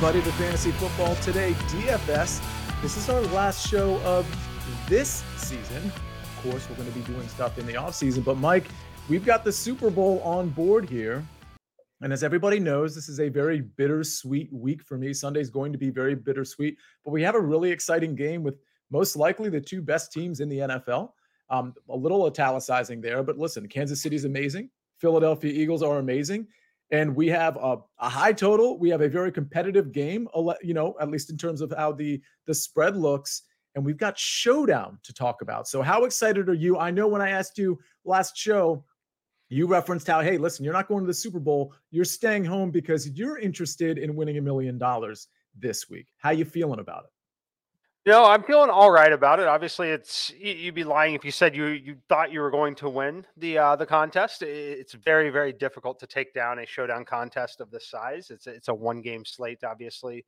Everybody, to Fantasy Football Today DFS. This is our last show of this season. Of course, we're going to be doing stuff in the offseason, but Mike, we've got the Super Bowl on board here. And as everybody knows, this is a very bittersweet week for me. Sunday's going to be very bittersweet, but we have a really exciting game with most likely the two best teams in the NFL. Um, a little italicizing there, but listen, Kansas City's amazing. Philadelphia Eagles are amazing and we have a, a, high total. We have a very competitive game, you know, at least in terms of how the the spread looks. And we've got showdown to talk about. So, how excited are you? I know when I asked you last show, you referenced how, hey, listen, you're not going to the Super Bowl. You're staying home because you're interested in winning a million dollars this week. How you feeling about it? No, I'm feeling all right about it. Obviously, it's you'd be lying if you said you you thought you were going to win the uh, the contest. It's very very difficult to take down a showdown contest of this size. It's it's a one game slate, obviously,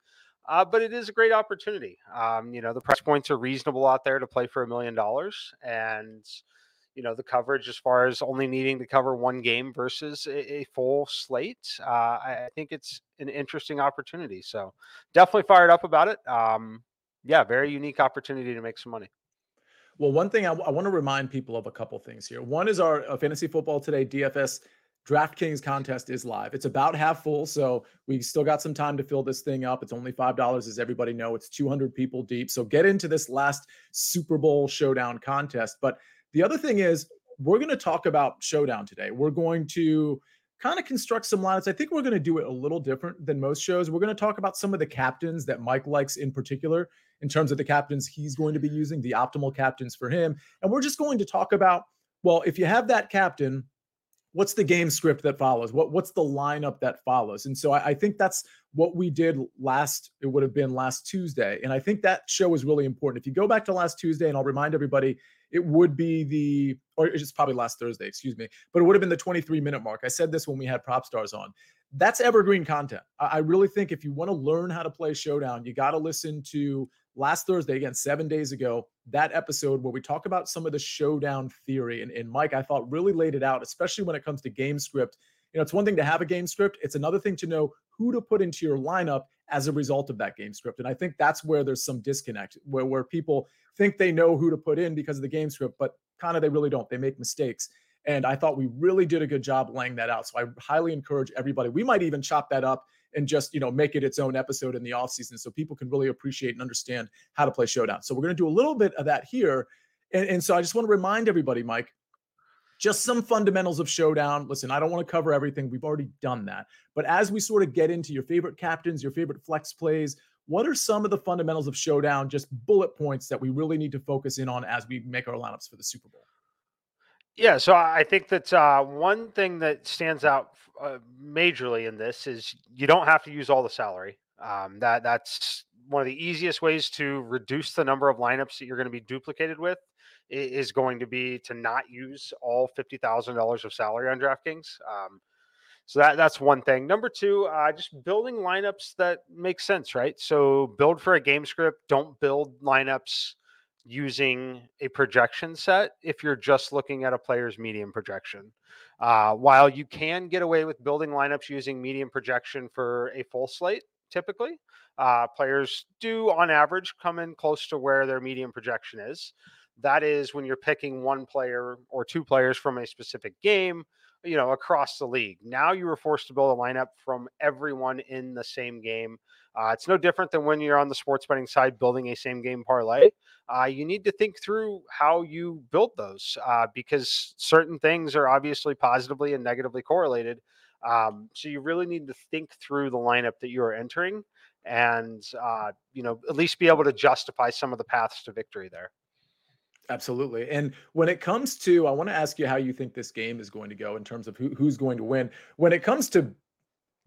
uh, but it is a great opportunity. Um, you know, the price points are reasonable out there to play for a million dollars, and you know the coverage as far as only needing to cover one game versus a, a full slate. Uh, I, I, think it's an interesting opportunity. So definitely fired up about it. Um, yeah, very unique opportunity to make some money. Well, one thing I, I want to remind people of a couple things here. One is our uh, Fantasy Football Today DFS DraftKings contest is live. It's about half full, so we still got some time to fill this thing up. It's only five dollars, as everybody know. It's 200 people deep. So get into this last Super Bowl showdown contest. But the other thing is, we're going to talk about showdown today. We're going to kind of construct some lines. I think we're going to do it a little different than most shows. We're going to talk about some of the captains that Mike likes in particular in terms of the captains he's going to be using, the optimal captains for him. And we're just going to talk about, well, if you have that captain, what's the game script that follows? What what's the lineup that follows? And so I, I, think that's what we did last. It would have been last Tuesday, and I think that show was really important. If you go back to last Tuesday, and I'll remind everybody, it would be the or it's probably last Thursday, excuse me, but it would have been the 23 minute mark. I said this when we had prop stars on. That's evergreen content. I, I really think if you want to learn how to play showdown, you got to listen to last Thursday, again, seven days ago, that episode where we talk about some of the showdown theory. And, and Mike, I thought really laid it out, especially when it comes to game script. You know, it's one thing to have a game script, it's another thing to know who to put into your lineup as a result of that game script. And I think that's where there's some disconnect, where, where people think they know who to put in because of the game script, but kind of they really don't. They make mistakes. And I thought we really did a good job laying that out. So I highly encourage everybody. We might even chop that up and just you know make it its own episode in the off season so people can really appreciate and understand how to play showdown. So we're going to do a little bit of that here. And, and so i just want to remind everybody mike just some fundamentals of showdown. Listen i don't want to cover everything. We've already done that. But as we sort of get into your favorite captains your favorite flex plays what are some of the fundamentals of showdown just bullet points that we really need to focus in on as we make our lineups for the super bowl? Yeah, so I think that uh, one thing that stands out uh, majorly in this is you don't have to use all the salary. Um, that that's one of the easiest ways to reduce the number of lineups that you're going to be duplicated with is going to be to not use all fifty thousand dollars of salary on DraftKings. Um, so that that's one thing. Number two, uh, just building lineups that make sense, right? So build for a game script. Don't build lineups using a projection set if you're just looking at a player's medium projection. Uh, while you can get away with building lineups using medium projection for a full slate, typically, uh, players do on average come in close to where their medium projection is. That is when you're picking one player or two players from a specific game, you know, across the league. Now you are forced to build a lineup from everyone in the same game. Uh, it's no different than when you're on the sports betting side building a same game parlay. Uh, you need to think through how you build those uh, because certain things are obviously positively and negatively correlated. Um, so you really need to think through the lineup that you are entering and uh, you know at least be able to justify some of the paths to victory there. Absolutely. And when it comes to, I want to ask you how you think this game is going to go in terms of who, who's going to win. When it comes to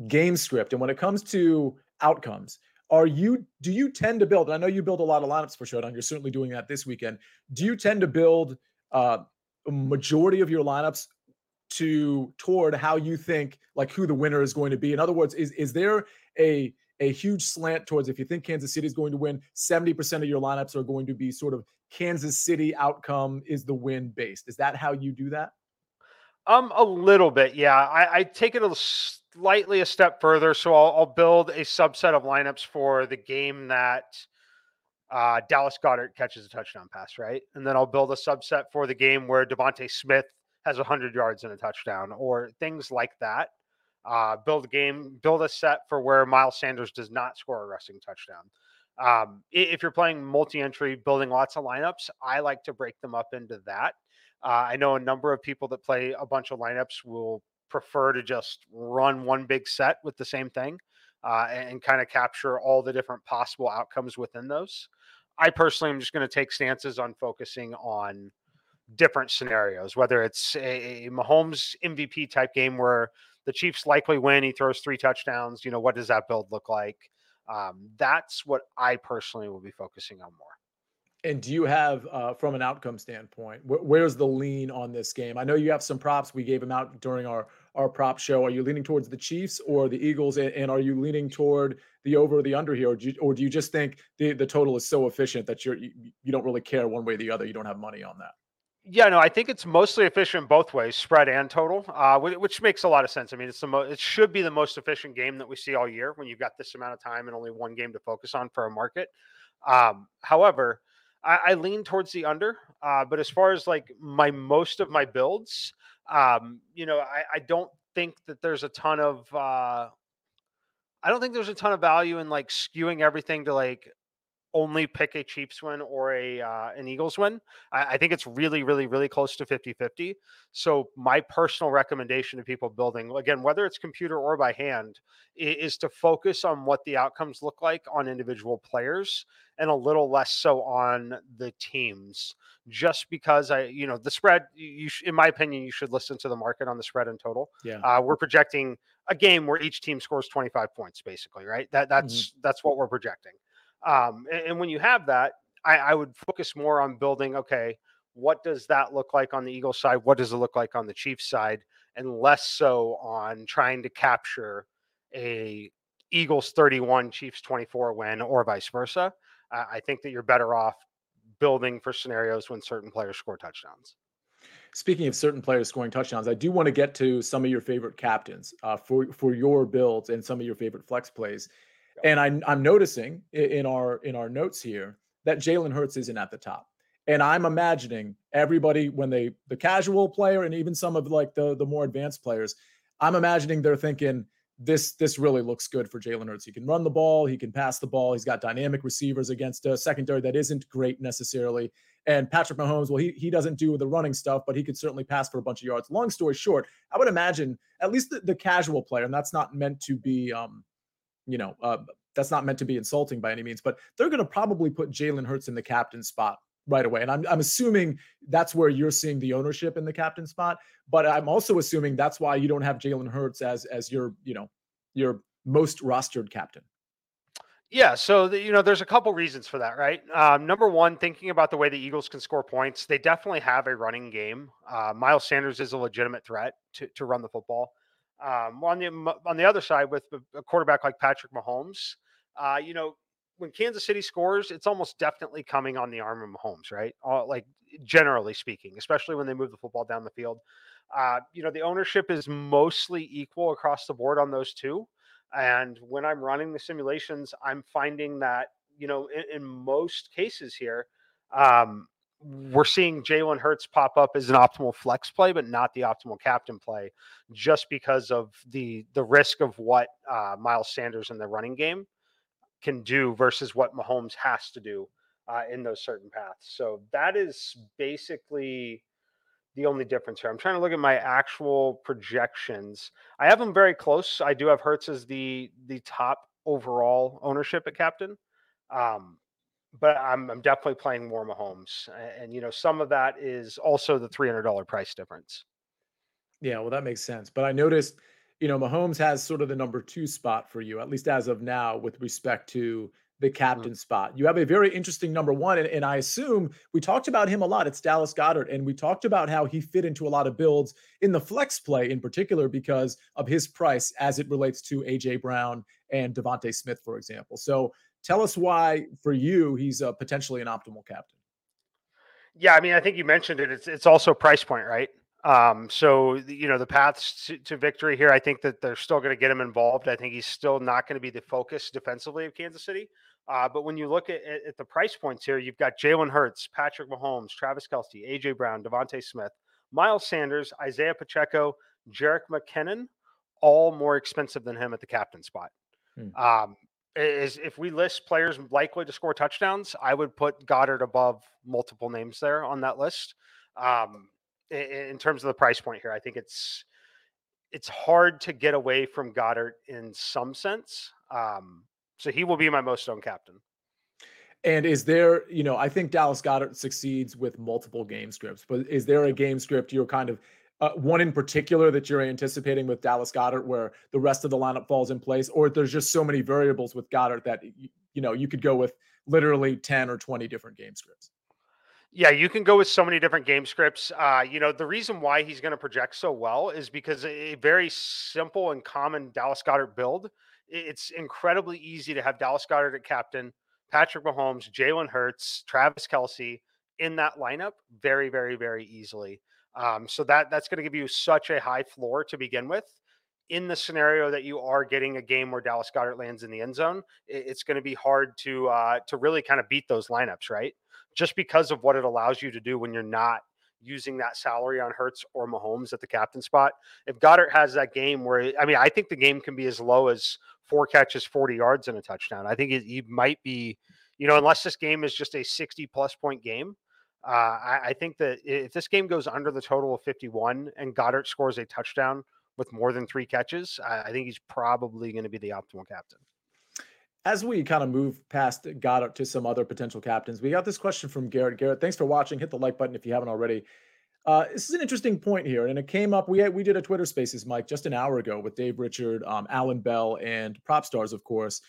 game script and when it comes to outcomes, are you do you tend to build? I know you build a lot of lineups for Showdown. You're certainly doing that this weekend. Do you tend to build uh, a majority of your lineups to toward how you think like who the winner is going to be? In other words, is is there a a huge slant towards if you think Kansas City is going to win, 70% of your lineups are going to be sort of Kansas City outcome is the win based. Is that how you do that? Um, a little bit, yeah. I, I take it a slightly a step further. So I'll, I'll, build a subset of lineups for the game that uh, Dallas Goedert catches a touchdown pass, right? And then I'll build a subset for the game where DeVonta Smith has 100 yards and a touchdown, or things like that uh, build a game, build a set for where Miles Sanders does not score a rushing touchdown. Um, if you're playing multi-entry, building lots of lineups, I like to break them up into that. Uh, I know a number of people that play a bunch of lineups will prefer to just run one big set with the same thing uh, and, and kind of capture all the different possible outcomes within those. I personally am just going to take stances on focusing on different scenarios, whether it's a, a Mahomes MVP type game where the Chiefs likely win. He throws three touchdowns. You know, what does that build look like? Um, that's what I personally will be focusing on more. And do you have, uh, from an outcome standpoint, wh- where's the lean on this game? I know you have some props. We gave them out during our our prop show. Are you leaning towards the Chiefs or the Eagles? And, and are you leaning toward the over or the under here, or do you, or do you just think the the total is so efficient that you're you, you don't really care one way or the other? You don't have money on that. Yeah, no, I think it's mostly efficient both ways, spread and total, uh, which makes a lot of sense. I mean, it's the mo- it should be the most efficient game that we see all year when you've got this amount of time and only one game to focus on for a market. Um, however, I, I, lean towards the under, uh, but as far as like my most of my builds, um, you know, I, I, don't think that there's a ton of uh, I don't think there's a ton of value in like skewing everything to like only pick a Chiefs win or a uh, an Eagles win. I, I, think it's really, really, really close to 50-50. So my personal recommendation to people building, again, whether it's computer or by hand, is, is to focus on what the outcomes look like on individual players and a little less so on the teams. Just because I, you know, the spread, you, sh- in my opinion, you should listen to the market on the spread and total. Yeah, uh, we're projecting a game where each team scores 25 points, basically, right? That that's mm-hmm. that's what we're projecting. Um, and, and, when you have that, I, I would focus more on building. Okay, what does that look like on the Eagles side? What does it look like on the Chiefs side? And less so on trying to capture a Eagles 31, Chiefs 24 win, or vice versa. Uh, I think that you're better off building for scenarios when certain players score touchdowns. Speaking of certain players scoring touchdowns, I do want to get to some of your favorite captains uh, for for your builds and some of your favorite flex plays. And I, I'm noticing in our in our notes here that Jalen Hurts isn't at the top. And I'm imagining everybody when they the casual player and even some of like the the more advanced players, I'm imagining they're thinking this this really looks good for Jalen Hurts. He can run the ball, he can pass the ball, he's got dynamic receivers against a secondary that isn't great necessarily. And Patrick Mahomes, well, he he doesn't do the running stuff, but he could certainly pass for a bunch of yards. Long story short, I would imagine at least the, the casual player, and that's not meant to be um, you know, uh, that's not meant to be insulting by any means, but they're going to probably put Jalen Hurts in the captain spot right away. And I'm, I'm assuming that's where you're seeing the ownership in the captain spot. But I'm also assuming that's why you don't have Jalen Hurts as as your, you know, your most rostered captain. Yeah, so the, you know, there's a couple reasons for that, right? Um, number one, thinking about the way the Eagles can score points, they definitely have a running game. Uh, Miles Sanders is a legitimate threat to to run the football. Um, on the on the other side, with a quarterback like Patrick Mahomes, uh, you know, when Kansas City scores, it's almost definitely coming on the arm of Mahomes, right? All, like generally speaking, especially when they move the football down the field. Uh, you know, the ownership is mostly equal across the board on those two. And when I'm running the simulations, I'm finding that, you know, in, in most cases here, um, we're seeing Jalen Hurts pop up as an optimal flex play, but not the optimal captain play, just because of the the risk of what uh, Miles Sanders in the running game can do versus what Mahomes has to do uh, in those certain paths. So that is basically the only difference here. I'm trying to look at my actual projections. I have them very close. I do have Hurts as the the top overall ownership at captain. Um, but I'm, I'm definitely playing more Mahomes, and, and you know some of that is also the three hundred dollar price difference. Yeah, well, that makes sense. But I noticed, you know, Mahomes has sort of the number two spot for you, at least as of now, with respect to the mm-hmm. captain mm-hmm. spot. You have a very interesting number one, and, and, I assume we talked about him a lot. It's Dallas Goedert, and we talked about how he fit into a lot of builds in the flex play, in particular, because of his price as it relates to AJ Brown and DeVonta Smith, for example. So tell us why, for you, he's uh, potentially an optimal captain. Yeah, I mean, I think you mentioned it. It's it's also price point, right? Um, so you know the paths to, to, victory here. I think that they're still going to get him involved. I think he's still not going to be the focus defensively of Kansas City. Uh, but when you look at, at, the price points here, you've got Jalen Hurts, Patrick Mahomes, Travis Kelce, AJ Brown, DeVonta Smith, Miles Sanders, Isaiah Pacheco, Jerick McKinnon, all more expensive than him at the captain spot. Hmm. Um, is if we list players likely to score touchdowns, I would put Goedert above multiple names there on that list. Um, in, in terms of the price point here, I think it's it's hard to get away from Goedert in some sense. Um, so he will be my most owned captain. And is there, you know, I think Dallas Goedert succeeds with multiple game scripts, but is there a game script you're kind of uh, one in particular that you're anticipating with Dallas Goedert, where the rest of the lineup falls in place, or there's just so many variables with Goedert that you, you know you could go with literally 10 or 20 different game scripts? Yeah, you can go with so many different game scripts. Uh, you know, the reason why he's going to project so well is because a very simple and common Dallas Goedert build. It's incredibly easy to have Dallas Goedert at captain, Patrick Mahomes, Jalen Hurts, Travis Kelce in that lineup very, very, very easily. Um, so that that's going to give you such a high floor to begin with. In the scenario that you are getting a game where Dallas Goedert lands in the end zone, it's going to be hard to uh, to really kind of beat those lineups, right? Just because of what it allows you to do when you're not using that salary on Hurts or Mahomes at the captain spot. If Goedert has that game where, I mean, I think the game can be as low as four catches, 40 yards, and a touchdown. I think he might be, you know, unless this game is just a 60 plus point game, uh, I, I, think that if this game goes under the total of 51 and Goedert scores a touchdown with more than three catches, I, I think he's probably going to be the optimal captain. As we kind of move past Goedert to some other potential captains, we got this question from Garrett. Garrett, thanks for watching. Hit the like button if you haven't already. Uh, this is an interesting point here, and it came up. We had, we did a Twitter Spaces, Mike, just an hour ago with Dave Richard, um, Alan Bell, and Prop Stars, of course.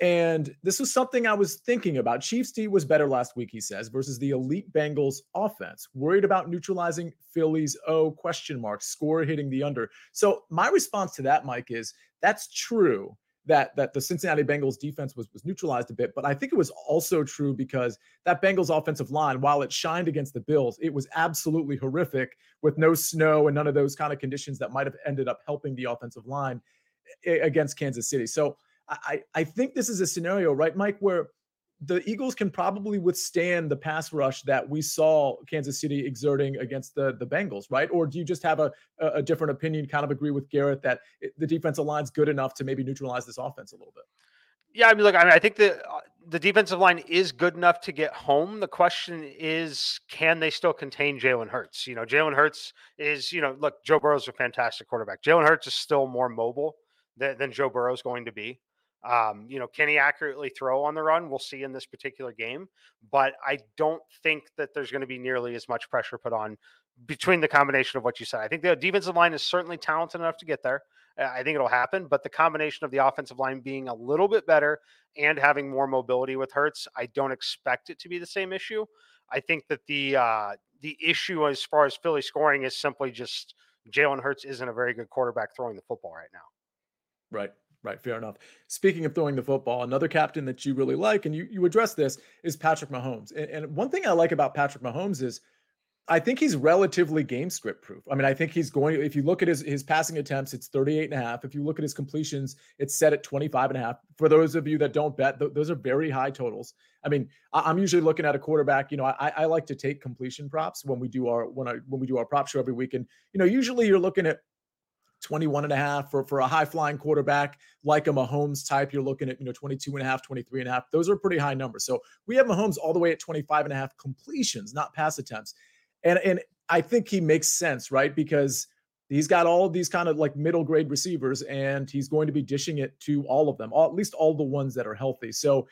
And this was something I was thinking about. Chiefs D was better last week, he says, versus the elite Bengals offense. Worried about neutralizing Philly's O question mark, score hitting the under. So my response to that, Mike, is that's true that that the Cincinnati Bengals defense was was neutralized a bit, but I think it was also true because that Bengals offensive line, while it shined against the Bills, it was absolutely horrific with no snow and none of those kind of conditions that might have ended up helping the offensive line eh, against Kansas City. So I, I think this is a scenario, right, Mike, where the Eagles can probably withstand the pass rush that we saw Kansas City exerting against the the Bengals, right? Or do you just have a a different opinion? Kind of agree with Garrett that the defensive line's good enough to maybe neutralize this offense a little bit. Yeah, I mean, look, I mean, I think the uh, the defensive line is good enough to get home. The question is, can they still contain Jalen Hurts? You know, Jalen Hurts is, you know, look, Joe Burrow's a fantastic quarterback. Jalen Hurts is still more mobile than, than Joe Burrow's going to be. Um, you know, can he accurately throw on the run? We'll see in this particular game, but I don't think that there's going to be nearly as much pressure put on between the combination of what you said. I think the defensive line is certainly talented enough to get there. I think it'll happen, but the combination of the offensive line being a little bit better and having more mobility with Hurts, I don't expect it to be the same issue. I think that the uh, the issue as far as Philly scoring is simply just Jalen Hurts isn't a very good quarterback throwing the football right now. Right. Right, fair enough. Speaking of throwing the football, another captain that you really like, and you you address this, is Patrick Mahomes. And, and one thing I like about Patrick Mahomes is I think he's relatively game script proof. I mean, I think he's going, if you look at his, his passing attempts, it's 38 and a half. If you look at his completions, it's set at 25 and a half. For those of you that don't bet, th- those are very high totals. I mean, I, am usually looking at a quarterback, you know, I, I like to take completion props when we do our, when I, when we do our prop show every week. And, you know, usually you're looking at 21 and a half for, for a high flying quarterback like a Mahomes type. You're looking at, you know, 22 and a half, 23 and a half. Those are pretty high numbers. So we have Mahomes all the way at 25 and a half completions, not pass attempts. And, and I think he makes sense, right? Because he's got all these kind of like middle grade receivers and he's going to be dishing it to all of them, all, at least all the ones that are healthy. So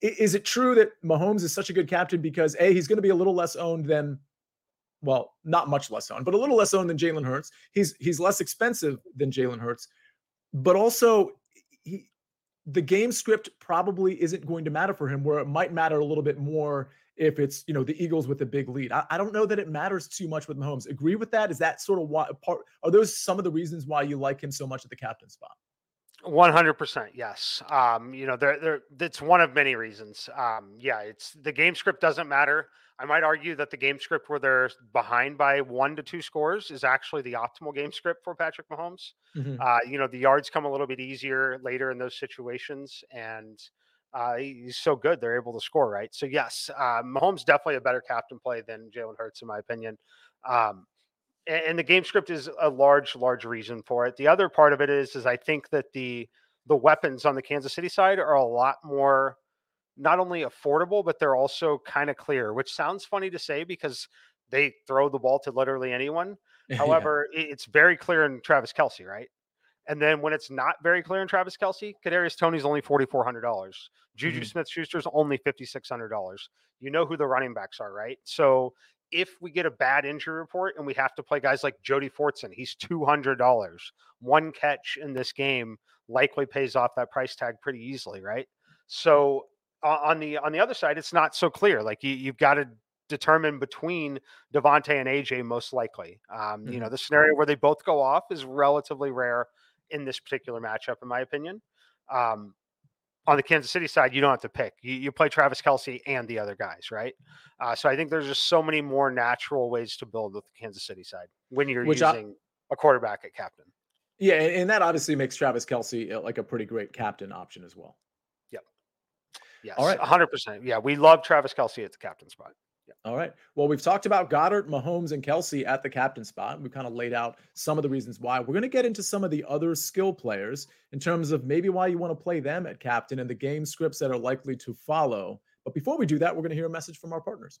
is it true that Mahomes is such a good captain because A, he's going to be a little less owned than well, not much less owned, but a little less owned than Jalen Hurts. He's he's less expensive than Jalen Hurts, but also he the game script probably isn't going to matter for him. Where it might matter a little bit more if it's you know the Eagles with a big lead. I, I don't know that it matters too much with Mahomes. Agree with that? Is that sort of why part? Are those some of the reasons why you like him so much at the captain spot? One hundred percent, yes. Um, you know, there, there. That's one of many reasons. Um, yeah, it's the game script doesn't matter. I might argue that the game script where they're behind by one to two scores is actually the optimal game script for Patrick Mahomes. Mm-hmm. Uh, you know, the yards come a little bit easier later in those situations, and uh, he's so good they're able to score right. So yes, uh, Mahomes definitely a better captain play than Jalen Hurts in my opinion. Um, and, the game script is a large, large reason for it. The other part of it is, is I think that the the weapons on the Kansas City side are a lot more not only affordable, but they're also kind of clear, which sounds funny to say because they throw the ball to literally anyone. However, yeah. it's very clear in Travis Kelce, right? And then when it's not very clear in Travis Kelce, Kadarius Toney's only forty four hundred dollars. Juju mm-hmm. Smith Schuster's only fifty six hundred dollars. You know who the running backs are, right? So if we get a bad injury report and we have to play guys like Jody Fortson, he's two hundred dollars. One catch in this game likely pays off that price tag pretty easily, right? So on the on the other side, it's not so clear. Like you, you've got to determine between DeVonta and AJ most likely. Um, mm-hmm. You know, mm-hmm. the scenario where they both go off is relatively rare in this particular matchup, in my opinion. Um, on the Kansas City side, you don't have to pick. You, you play Travis Kelce and the other guys, right? Uh, so I think there's just so many more natural ways to build with the Kansas City side when you're Which using I, a quarterback at captain. Yeah, and that obviously makes Travis Kelce uh, like a pretty great captain option as well. Yep. Yes. All right. 100%. Yeah. We love Travis Kelce at the captain spot. Yeah. All right. Well, we've talked about Goedert, Mahomes, and Kelce at the captain spot. We've kind of laid out some of the reasons why. We're going to get into some of the other skill players in terms of maybe why you want to play them at captain and the game scripts that are likely to follow. But before we do that, we're going to hear a message from our partners.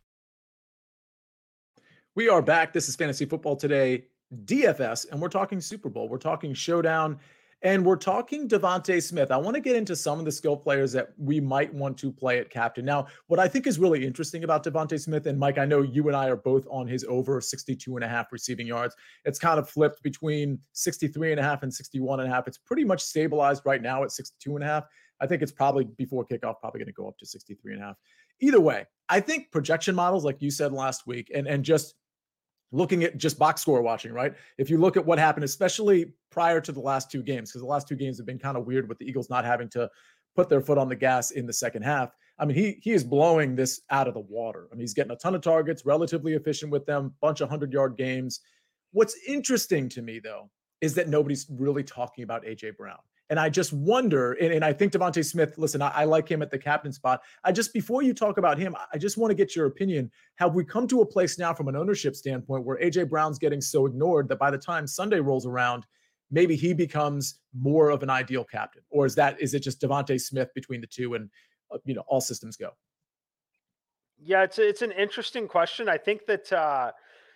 We are back. This is Fantasy Football Today, DFS, and we're talking Super Bowl. We're talking showdown, and we're talking DeVonta Smith. I want to get into some of the skill players that we might want to play at captain. Now, what I think is really interesting about DeVonta Smith, and Mike, I know you and I are both on his over 62 and a half receiving yards. It's kind of flipped between 63 and a half and 61 and a half. It's pretty much stabilized right now at 62 and a half. I think it's probably before kickoff, probably going to go up to 63 and a half. Either way, I think projection models, like you said last week, and, and just looking at just box score watching, right? If you look at what happened, especially prior to the last two games, because the last two games have been kind of weird with the Eagles not having to put their foot on the gas in the second half. I mean, he he is blowing this out of the water. I mean, he's getting a ton of targets, relatively efficient with them, bunch of hundred yard games. What's interesting to me though is that nobody's really talking about AJ Brown. And I just wonder, and, and I think DeVonta Smith, listen, I, I, like him at the captain spot. I just, before you talk about him, I just want to get your opinion. Have we come to a place now from an ownership standpoint where AJ Brown's getting so ignored that by the time Sunday rolls around, maybe he becomes more of an ideal captain? Or is that, is it just DeVonta Smith between the two and, uh, you know, all systems go? Yeah, it's, it's an interesting question. I think that, uh,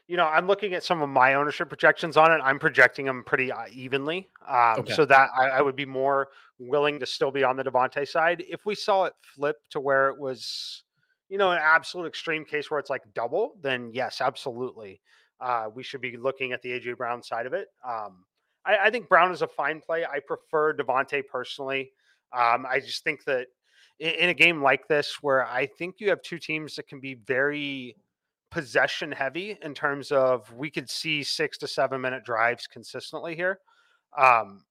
you know, I'm looking at some of my ownership projections on it. I'm projecting them pretty uh, evenly, um, okay. so that I, I, would be more willing to still be on the DeVonta side. If we saw it flip to where it was, you know, an absolute extreme case where it's like double, then yes, absolutely, uh, we should be looking at the AJ Brown side of it. Um, I, I, think Brown is a fine play. I prefer DeVonta personally. Um, I just think that in, in a game like this, where I think you have two teams that can be very possession heavy in terms of we could see six to seven minute drives consistently here. Um,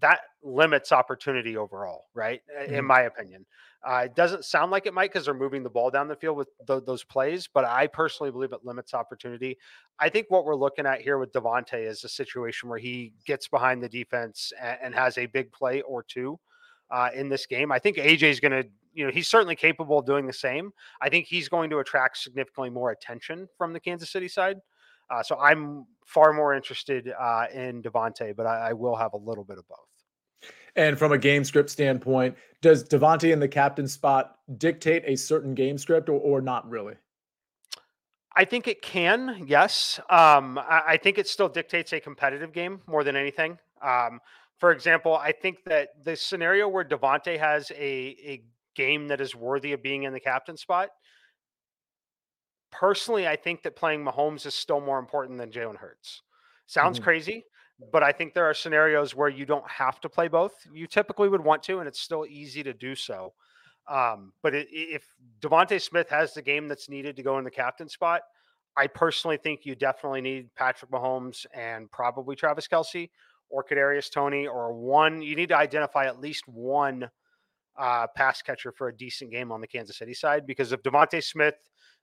that limits opportunity overall, right? Mm-hmm. In my opinion, uh, it doesn't sound like it might because they're moving the ball down the field with th- those plays, but I personally believe it limits opportunity. I think what we're looking at here with DeVonta is a situation where he gets behind the defense and, and has a big play or two uh, in this game. I think AJ is going to you know, he's certainly capable of doing the same. I think he's going to attract significantly more attention from the Kansas City side. Uh, so I'm far more interested uh, in DeVonta, but I, I, will have a little bit of both. And from a game script standpoint, does DeVonta in the captain spot dictate a certain game script or, or not really? I think it can, yes. Um, I, I, think it still dictates a competitive game more than anything. Um, for example, I think that the scenario where DeVonta has a, a game that is worthy of being in the captain spot. Personally, I think that playing Mahomes is still more important than Jalen Hurts. Sounds mm-hmm. crazy, but I think there are scenarios where you don't have to play both. You typically would want to, and it's still easy to do so. Um, but it, if DeVonta Smith has the game that's needed to go in the captain spot, I personally think you definitely need Patrick Mahomes and probably Travis Kelce or Kadarius Toney or one. You need to identify at least one uh, pass catcher for a decent game on the Kansas City side because if DeVonta Smith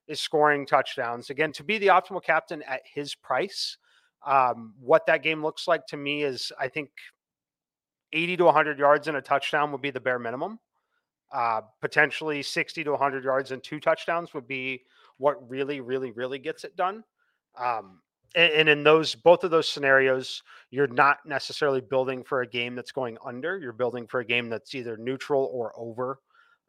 is scoring touchdowns again to be the optimal captain at his price, um, what that game looks like to me is I think 80 to 100 yards and a touchdown would be the bare minimum. Uh, potentially 60 to 100 yards and two touchdowns would be what really, really, really gets it done. Um, and, in those both of those scenarios you're not necessarily building for a game that's going under you're building for a game that's either neutral or over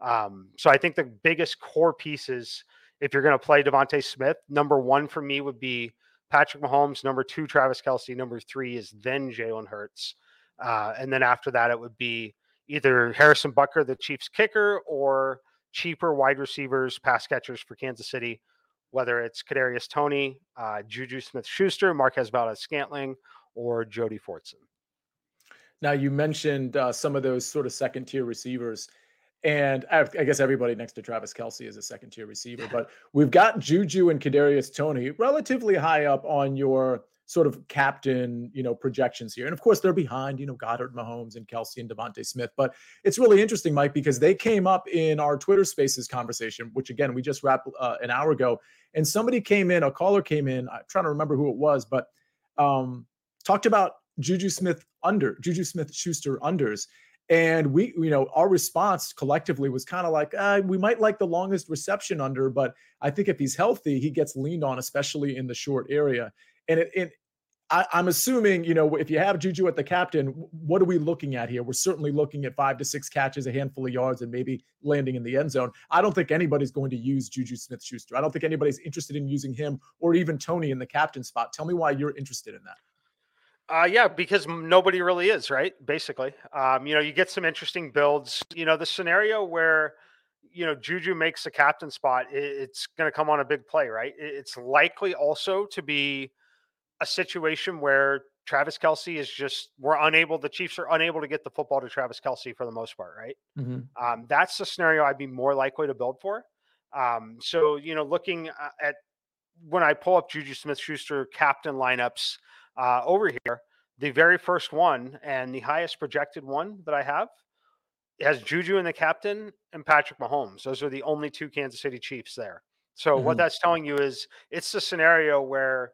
um, so i think the biggest core pieces if you're going to play DeVonta Smith number one for me would be patrick mahomes number two travis Kelce. number three is then jalen hurts uh, and then after that it would be either harrison Butker, the chiefs kicker or cheaper wide receivers pass catchers for kansas city whether it's Kadarius Toney, uh, Juju Smith Schuster, Marquez Valdes Scantling, or Jody Fortson. Now, you mentioned uh, some of those sort of second tier receivers. And I, I, guess everybody next to Travis Kelce is a second tier receiver, but we've got Juju and Kadarius Toney relatively high up on your sort of captain, you know, projections here. And of course, they're behind, you know, Goedert, Mahomes, and Kelce and DeVonta Smith. But it's really interesting, Mike, because they came up in our Twitter Spaces conversation, which again we just wrapped uh, an hour ago, and somebody came in, a caller came in. I'm trying to remember who it was, but um, talked about Juju Smith under Juju Smith Schuster unders. And we, you know, our response collectively was kind of like, uh, we might like the longest reception under, but I think if he's healthy, he gets leaned on, especially in the short area. And it, it I, am assuming, you know, if you have Juju at the captain, what are we looking at here? We're certainly looking at five to six catches, a handful of yards, and maybe landing in the end zone. I don't think anybody's going to use Juju Smith Schuster. I don't think anybody's interested in using him or even Toney in the captain spot. Tell me why you're interested in that. Uh, yeah, because nobody really is, right? Basically, um, you know, you get some interesting builds. You know, the scenario where you know Juju makes the captain spot, it's going to come on a big play, right? It's likely also to be a situation where Travis Kelce is just we're unable. The Chiefs are unable to get the football to Travis Kelce for the most part, right? Mm-hmm. Um, that's the scenario I'd be more likely to build for. Um, so you know, looking uh, at when I pull up Juju Smith-Schuster captain lineups uh, over here, the very first one and the highest projected one that I have has Juju in the captain and Patrick Mahomes. Those are the only two Kansas City Chiefs there. So mm-hmm. what that's telling you is it's the scenario where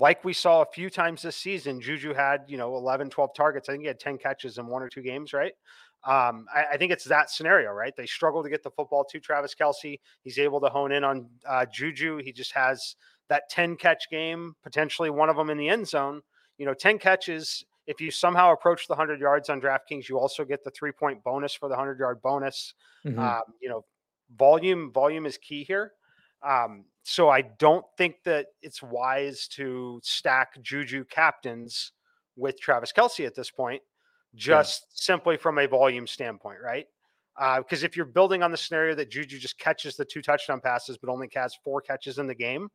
like we saw a few times this season, Juju had, you know, 11, 12 targets. I think he had 10 catches in one or two games, right? Um, I, I, think it's that scenario, right? They struggle to get the football to Travis Kelce. He's able to hone in on uh, Juju. He just has that 10 catch game, potentially one of them in the end zone. You know, 10 catches. If you somehow approach the 100 yards on DraftKings, you also get the three point bonus for the 100 yard bonus. Mm-hmm. Um, you know, volume volume is key here. Um, so I don't think that it's wise to stack Juju captains with Travis Kelce at this point, just yeah. simply from a volume standpoint, right? Because uh, if you're building on the scenario that Juju just catches the two touchdown passes but only has four catches in the game,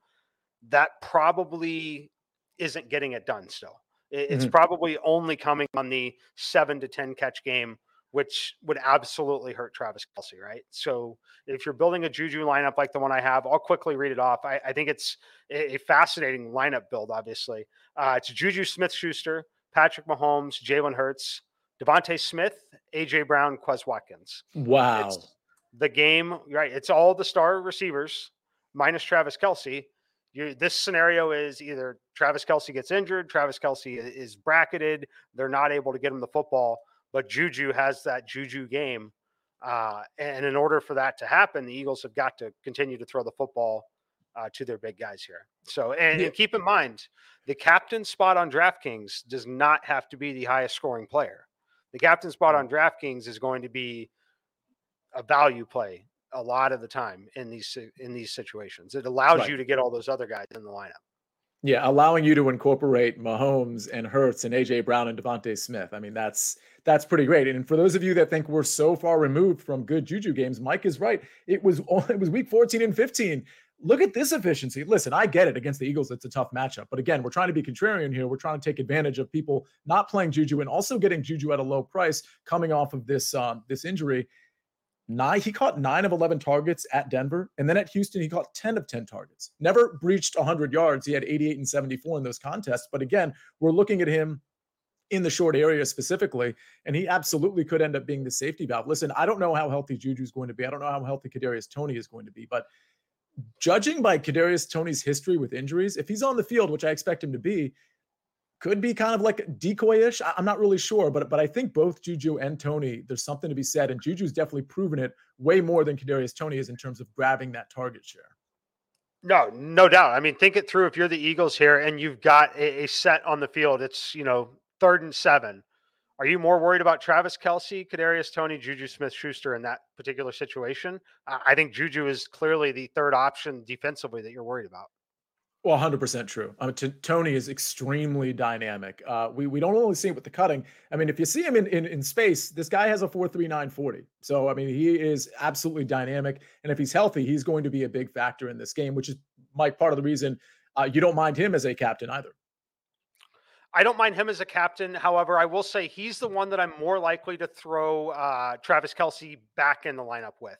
that probably isn't getting it done still. It's mm-hmm. probably only coming on the seven to 10 catch game which would absolutely hurt Travis Kelce, right? So if you're building a Juju lineup like the one I have, I'll quickly read it off. I, I think it's a, fascinating lineup build, obviously. Uh, it's Juju Smith Schuster, Patrick Mahomes, Jalen Hurts, DeVonta Smith, AJ Brown, Quez Watkins. Wow. It's the game, right? It's all the star receivers minus Travis Kelce. You, this scenario is either Travis Kelce gets injured, Travis Kelce is bracketed, they're not able to get him the football but Juju has that Juju game. Uh, and in order for that to happen, the Eagles have got to continue to throw the football uh, to their big guys here. So, and, yeah. and, keep in mind, the captain spot on DraftKings does not have to be the highest scoring player. The captain spot on DraftKings is going to be a value play a lot of the time in these in these situations. It allows right. you to get all those other guys in the lineup. Yeah, allowing you to incorporate Mahomes and Hurts and AJ Brown and DeVonta Smith. I mean, that's that's pretty great. And for those of you that think we're so far removed from good juju games, Mike is right. It was it was week 14 and 15. Look at this efficiency. Listen, I get it against the Eagles. It's a tough matchup. But again, we're trying to be contrarian here. We're trying to take advantage of people not playing Juju and also getting Juju at a low price coming off of this um, this injury nine he caught nine of 11 targets at denver and then at houston he caught 10 of 10 targets. Never breached 100 yards. He had 88 and 74 in those contests but again we're looking at him in the short area specifically and he absolutely could end up being the safety valve. Listen i don't know how healthy juju is going to be. I don't know how healthy kadarius Toney is going to be but judging by kadarius Toney's history with injuries if he's on the field which i expect him to be could be kind of like decoy-ish. I'm not really sure, but but I think both Juju and Toney, there's something to be said, and Juju's definitely proven it way more than Kadarius Toney is in terms of grabbing that target share. No, no doubt. I mean, think it through. If you're the Eagles here and you've got a, a set on the field, it's you know third and seven. Are you more worried about Travis Kelce, Kadarius Toney, Juju Smith Schuster in that particular situation? I think Juju is clearly the third option defensively that you're worried about. Well, 100% true. I mean, t- Toney is extremely dynamic. Uh, we, we don't only see it with the cutting. I mean, if you see him in, in, in space, this guy has a 4.3940. So, I mean, he is absolutely dynamic. And if he's healthy, he's going to be a big factor in this game, which is, Mike, part of the reason uh, you don't mind him as a captain either. I don't mind him as a captain. However, I will say he's the one that I'm more likely to throw uh, Travis Kelce back in the lineup with.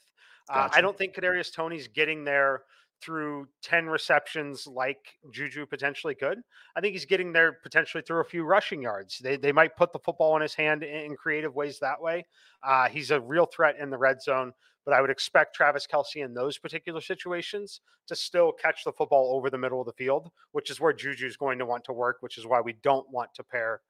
Gotcha. Uh, I don't think Kadarius Toney's getting there – through 10 receptions like Juju potentially could. I think he's getting there potentially through a few rushing yards. They, they might put the football in his hand in creative ways that way. Uh, he's a real threat in the red zone, but I would expect Travis Kelce in those particular situations to still catch the football over the middle of the field, which is where Juju is going to want to work, which is why we don't want to pair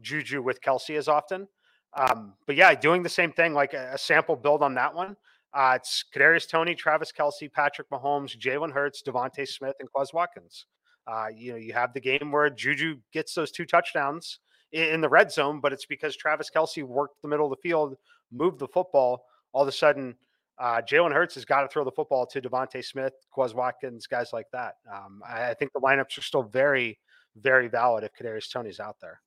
Juju with Kelce as often. Um, but yeah, doing the same thing, like a, a sample build on that one. Uh, it's Kadarius Toney, Travis Kelce, Patrick Mahomes, Jalen Hurts, DeVonta Smith, and Quez Watkins. Uh, you know, you have the game where Juju gets those two touchdowns in, the red zone, but it's because Travis Kelce worked the middle of the field, moved the football. All of a sudden, uh, Jalen Hurts has got to throw the football to DeVonta Smith, Quez Watkins, guys like that. Um, I, I, think the lineups are still very, very valid if Kadarius Toney's out there.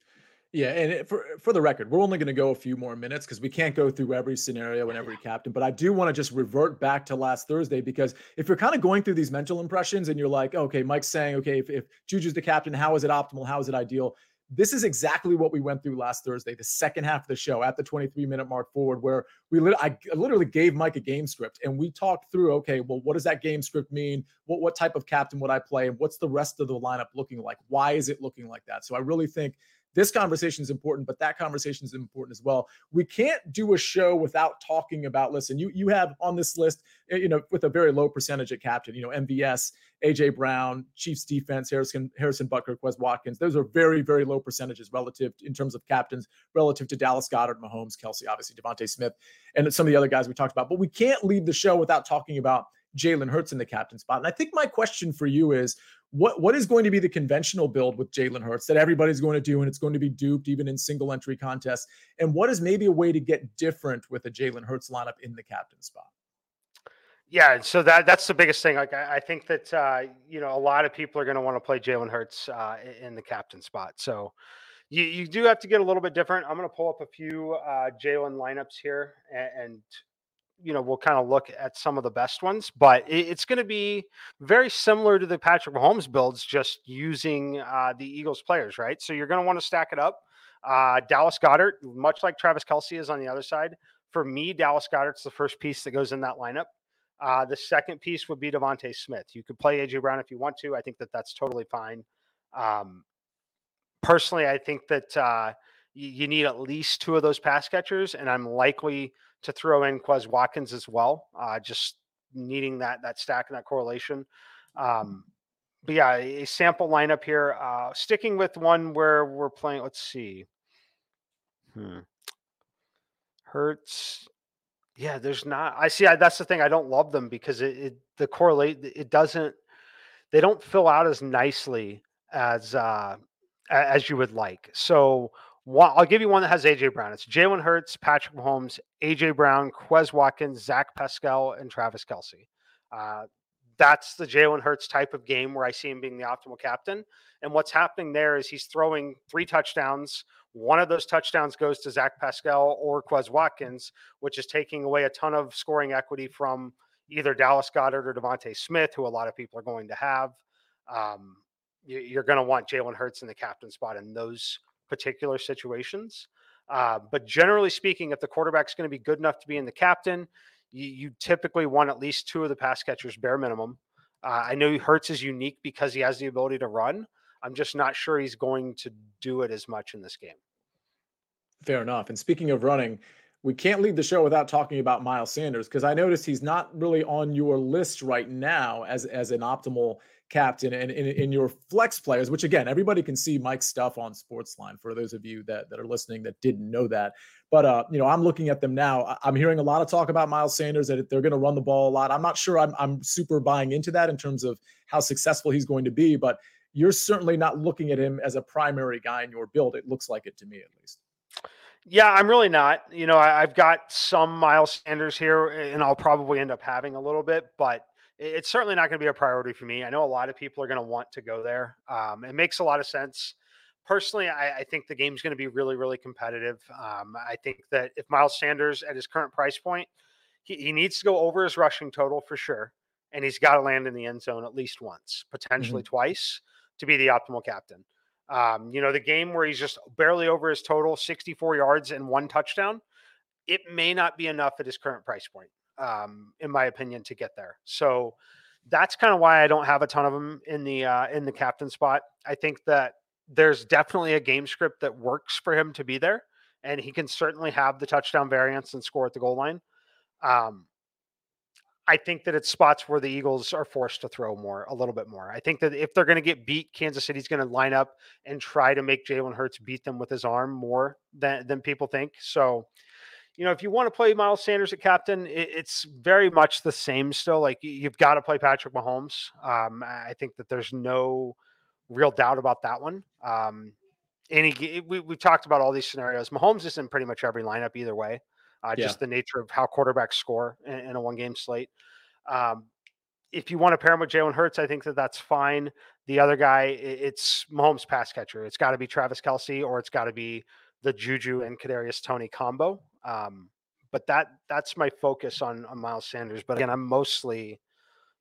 Yeah, and for for the record, we're only going to go a few more minutes because we can't go through every scenario and every captain. But I do want to just revert back to last Thursday because if you're kind of going through these mental impressions and you're like, okay, Mike's saying, okay, if, if Juju's the captain, how is it optimal? How is it ideal? This is exactly what we went through last Thursday, the second half of the show at the 23 minute mark forward, where we lit- I literally gave Mike a game script and we talked through, okay, well, what does that game script mean? What what type of captain would I play? And what's the rest of the lineup looking like? Why is it looking like that? So I really think this conversation is important, but that conversation is important as well. We can't do a show without talking about. Listen, you you have on this list, eh, you know, with a very low percentage at captain, you know, MVS, AJ Brown, Chiefs defense, Harrison Harrison Butker, Quez Watkins. Those are very very low percentages relative in terms of captains relative to Dallas Goedert, Mahomes, Kelce, obviously DeVonta Smith, and some of the other guys we talked about. But we can't leave the show without talking about Jalen Hurts in the captain spot. And I think my question for you is what what is going to be the conventional build with Jalen Hurts that everybody's going to do and it's going to be duped even in single entry contests? And what is maybe a way to get different with a Jalen Hurts lineup in the captain spot? Yeah, so that that's the biggest thing. Like I, I think that uh, you know a lot of people are going to want to play Jalen Hurts uh, in the captain spot. So you, you do have to get a little bit different. I'm going to pull up a few uh, Jalen lineups here, and, and you know, we'll kind of look at some of the best ones, but it's going to be very similar to the Patrick Mahomes builds, just using uh, the Eagles players, right? So you're going to want to stack it up. Uh, Dallas Goedert, much like Travis Kelce, is on the other side. For me, Dallas Goedert's the first piece that goes in that lineup. Uh, the second piece would be DeVonta Smith. You could play AJ Brown if you want to. I think that that's totally fine. Um, personally, I think that uh, you need at least two of those pass catchers, and I'm likely – to throw in Quez Watkins as well. Uh, just needing that that stack and that correlation. Um, but yeah, a sample lineup here. Uh, sticking with one where we're playing. Let's see. Hmm. Hurts. Yeah, there's not. I see. I, that's the thing. I don't love them because it, it the correlate. It doesn't. They don't fill out as nicely as uh, as you would like. So one, I'll give you one that has AJ Brown. It's Jalen Hurts, Patrick Mahomes, AJ Brown, Quez Watkins, Zach Pascal, and Travis Kelce. Uh, that's the Jalen Hurts type of game where I see him being the optimal captain. And what's happening there is he's throwing three touchdowns. One of those touchdowns goes to Zach Pascal or Quez Watkins, which is taking away a ton of scoring equity from either Dallas Goedert or DeVonta Smith, who a lot of people are going to have. Um, you, are going to want Jalen Hurts in the captain spot in those particular situations. Uh, but generally speaking, if the quarterback's going to be good enough to be in the captain, you, you typically want at least two of the pass catchers bare minimum. Uh, I know Hurts is unique because he has the ability to run. I'm just not sure he's going to do it as much in this game. Fair enough. And speaking of running, we can't leave the show without talking about Miles Sanders because I noticed he's not really on your list right now as as an optimal captain and in, your flex players, which again, everybody can see Mike's stuff on Sportsline for those of you that, that are listening that didn't know that. But, uh, you know, I'm looking at them now. I'm hearing a lot of talk about Miles Sanders that they're going to run the ball a lot. I'm not sure I'm, I'm super buying into that in terms of how successful he's going to be, but you're certainly not looking at him as a primary guy in your build. It looks like it to me, at least. Yeah, I'm really not. You know, I, have got some Miles Sanders here, and I'll probably end up having a little bit, but it's certainly not going to be a priority for me. I know a lot of people are going to want to go there. Um, it makes a lot of sense. Personally, I, I think the game's going to be really, really competitive. Um, I think that if Miles Sanders at his current price point, he, he, needs to go over his rushing total for sure. And he's got to land in the end zone at least once, potentially mm-hmm. twice to be the optimal captain. Um, you know, the game where he's just barely over his total, 64 yards and one touchdown, it may not be enough at his current price point um, in my opinion, to get there. So that's kind of why I don't have a ton of them in the uh, in the captain spot. I think that there's definitely a game script that works for him to be there, and he can certainly have the touchdown variance and score at the goal line. Um, I think that it's spots where the Eagles are forced to throw more, a little bit more. I think that if they're going to get beat, Kansas City's going to line up and try to make Jalen Hurts beat them with his arm more than than people think. So you know, if you want to play Miles Sanders at captain, it, it's very much the same still. Like you've got to play Patrick Mahomes. Um, I think that there's no real doubt about that one. Um, any we we talked about all these scenarios. Mahomes is in pretty much every lineup either way. Uh, yeah. Just the nature of how quarterbacks score in, in a one game slate. Um, if you want to pair him with Jalen Hurts, I think that that's fine. The other guy, it's Mahomes pass catcher. It's got to be Travis Kelce or it's got to be the Juju and Kadarius Toney combo. Um, but that that's my focus on on Miles Sanders. But again, I'm mostly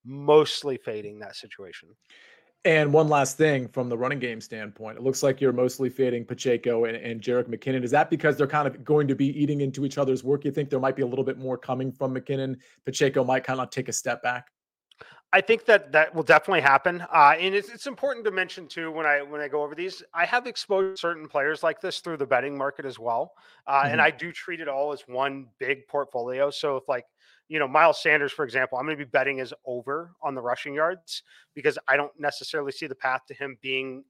mostly fading that situation. And one last thing from the running game standpoint, it looks like you're mostly fading Pacheco and, and Jerick McKinnon. Is that because they're kind of going to be eating into each other's work? You think there might be a little bit more coming from McKinnon? Pacheco might kind of take a step back? I think that that will definitely happen, uh, and it's, it's important to mention too when I when I go over these. I have exposed certain players like this through the betting market as well, uh, mm-hmm. and I do treat it all as one big portfolio. So if like you know Miles Sanders, for example, I'm going to be betting his over on the rushing yards because I don't necessarily see the path to him being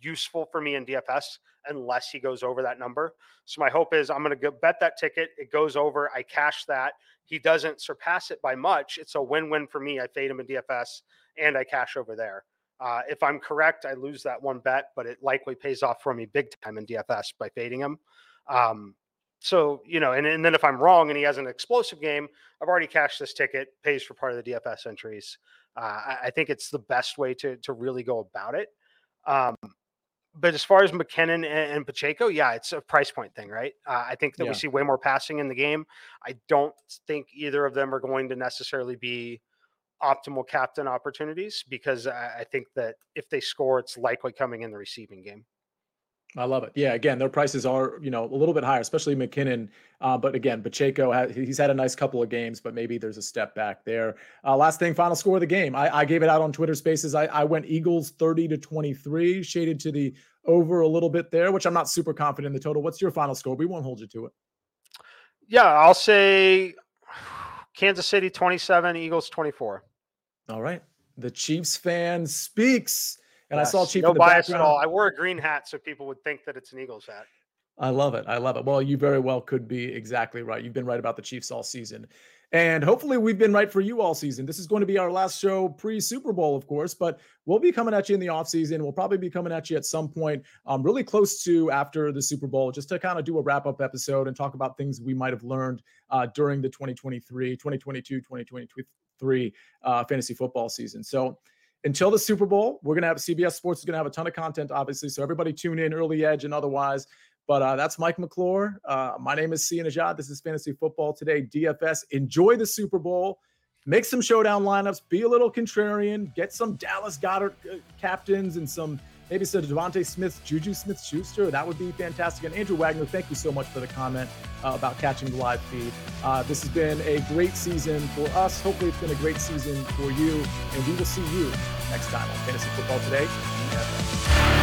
useful for me in DFS unless he goes over that number. So my hope is I'm going to go bet that ticket. It goes over. I cash that. He doesn't surpass it by much. It's a win-win for me. I fade him in DFS and I cash over there. Uh, if I'm correct, I lose that one bet, but it likely pays off for me big time in DFS by fading him. Um, so you know, and, and then if I'm wrong and he has an explosive game, I've already cashed this ticket, pays for part of the DFS entries. Uh, I, I, think it's the best way to to really go about it. Um, but as far as McKinnon and, Pacheco, yeah, it's a price point thing, right? Uh, I think that yeah. we see way more passing in the game. I don't think either of them are going to necessarily be optimal captain opportunities because I, I think that if they score, it's likely coming in the receiving game. I love it. Yeah, again, their prices are you know a little bit higher, especially McKinnon. Uh, but again, Pacheco he's had a nice couple of games, but maybe there's a step back there. Uh, last thing, final score of the game. I, I gave it out on Twitter Spaces. I, I, went Eagles 30 to 23, shaded to the over a little bit there, which I'm not super confident in the total. What's your final score? We won't hold you to it. Yeah, I'll say Kansas City 27, Eagles 24. All right, the Chiefs fan speaks. And yes. I saw Chief no bias background. at all. I wore a green hat so people would think that it's an Eagles hat. I love it. I love it. Well, you very well could be exactly right. You've been right about the Chiefs all season. And hopefully we've been right for you all season. This is going to be our last show pre Super Bowl, of course, but we'll be coming at you in the offseason. We'll probably be coming at you at some point, um, really close to after the Super Bowl, just to kind of do a wrap up episode and talk about things we might have learned uh, during the 2023, 2022, 2023 uh, fantasy football season. So, until the Super Bowl, we're going to have CBS Sports is going to have a ton of content, obviously. So everybody tune in, early edge and otherwise. But uh, that's Mike McClure. Uh, my name is Sia Nejad. This is Fantasy Football Today, DFS. Enjoy the Super Bowl. Make some showdown lineups. Be a little contrarian. Get some Dallas Goedert uh, captains and some maybe some DeVonta Smith, Juju Smith Schuster. That would be fantastic. And Andrew Wagner, thank you so much for the comment uh, about catching the live feed. Uh, this has been a great season for us. Hopefully, it's been a great season for you. And we will see you next time on Fantasy Football Today.